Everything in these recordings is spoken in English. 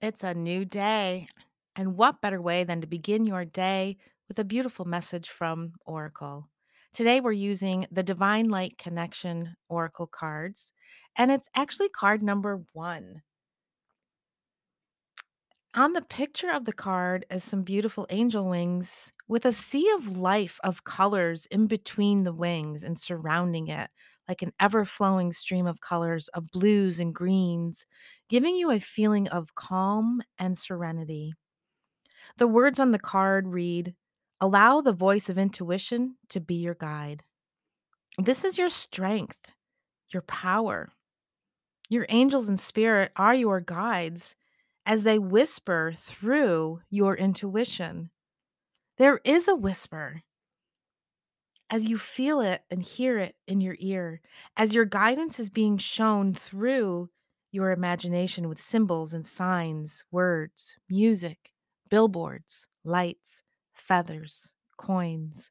It's a new day. And what better way than to begin your day with a beautiful message from Oracle? Today, we're using the Divine Light Connection Oracle cards, and it's actually card number one. On the picture of the card is some beautiful angel wings with a sea of life of colors in between the wings and surrounding it, like an ever flowing stream of colors of blues and greens, giving you a feeling of calm and serenity. The words on the card read Allow the voice of intuition to be your guide. This is your strength, your power. Your angels and spirit are your guides as they whisper through your intuition. There is a whisper as you feel it and hear it in your ear, as your guidance is being shown through your imagination with symbols and signs, words, music, billboards, lights, feathers, coins.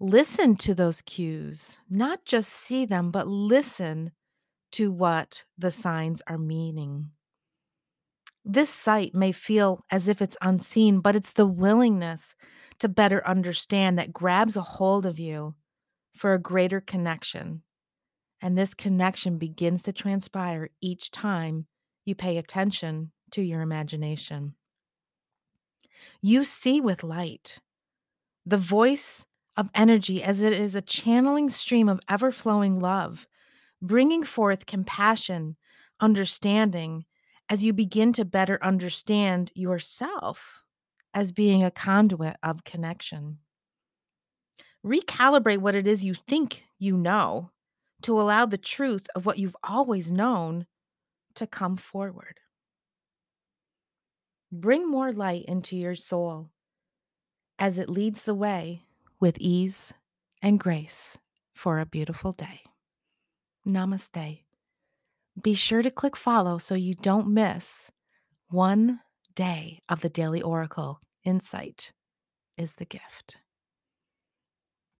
Listen to those cues, not just see them, but listen to what the signs are meaning. This sight may feel as if it's unseen, but it's the willingness to better understand that grabs a hold of you for a greater connection. And this connection begins to transpire each time you pay attention to your imagination. You see with light the voice of energy as it is a channeling stream of ever flowing love, bringing forth compassion, understanding, as you begin to better understand yourself as being a conduit of connection. Recalibrate what it is you think you know to allow the truth of what you've always known to come forward. Bring more light into your soul as it leads the way with ease and grace for a beautiful day. Namaste. Be sure to click follow so you don't miss one day of the Daily Oracle. Insight is the gift.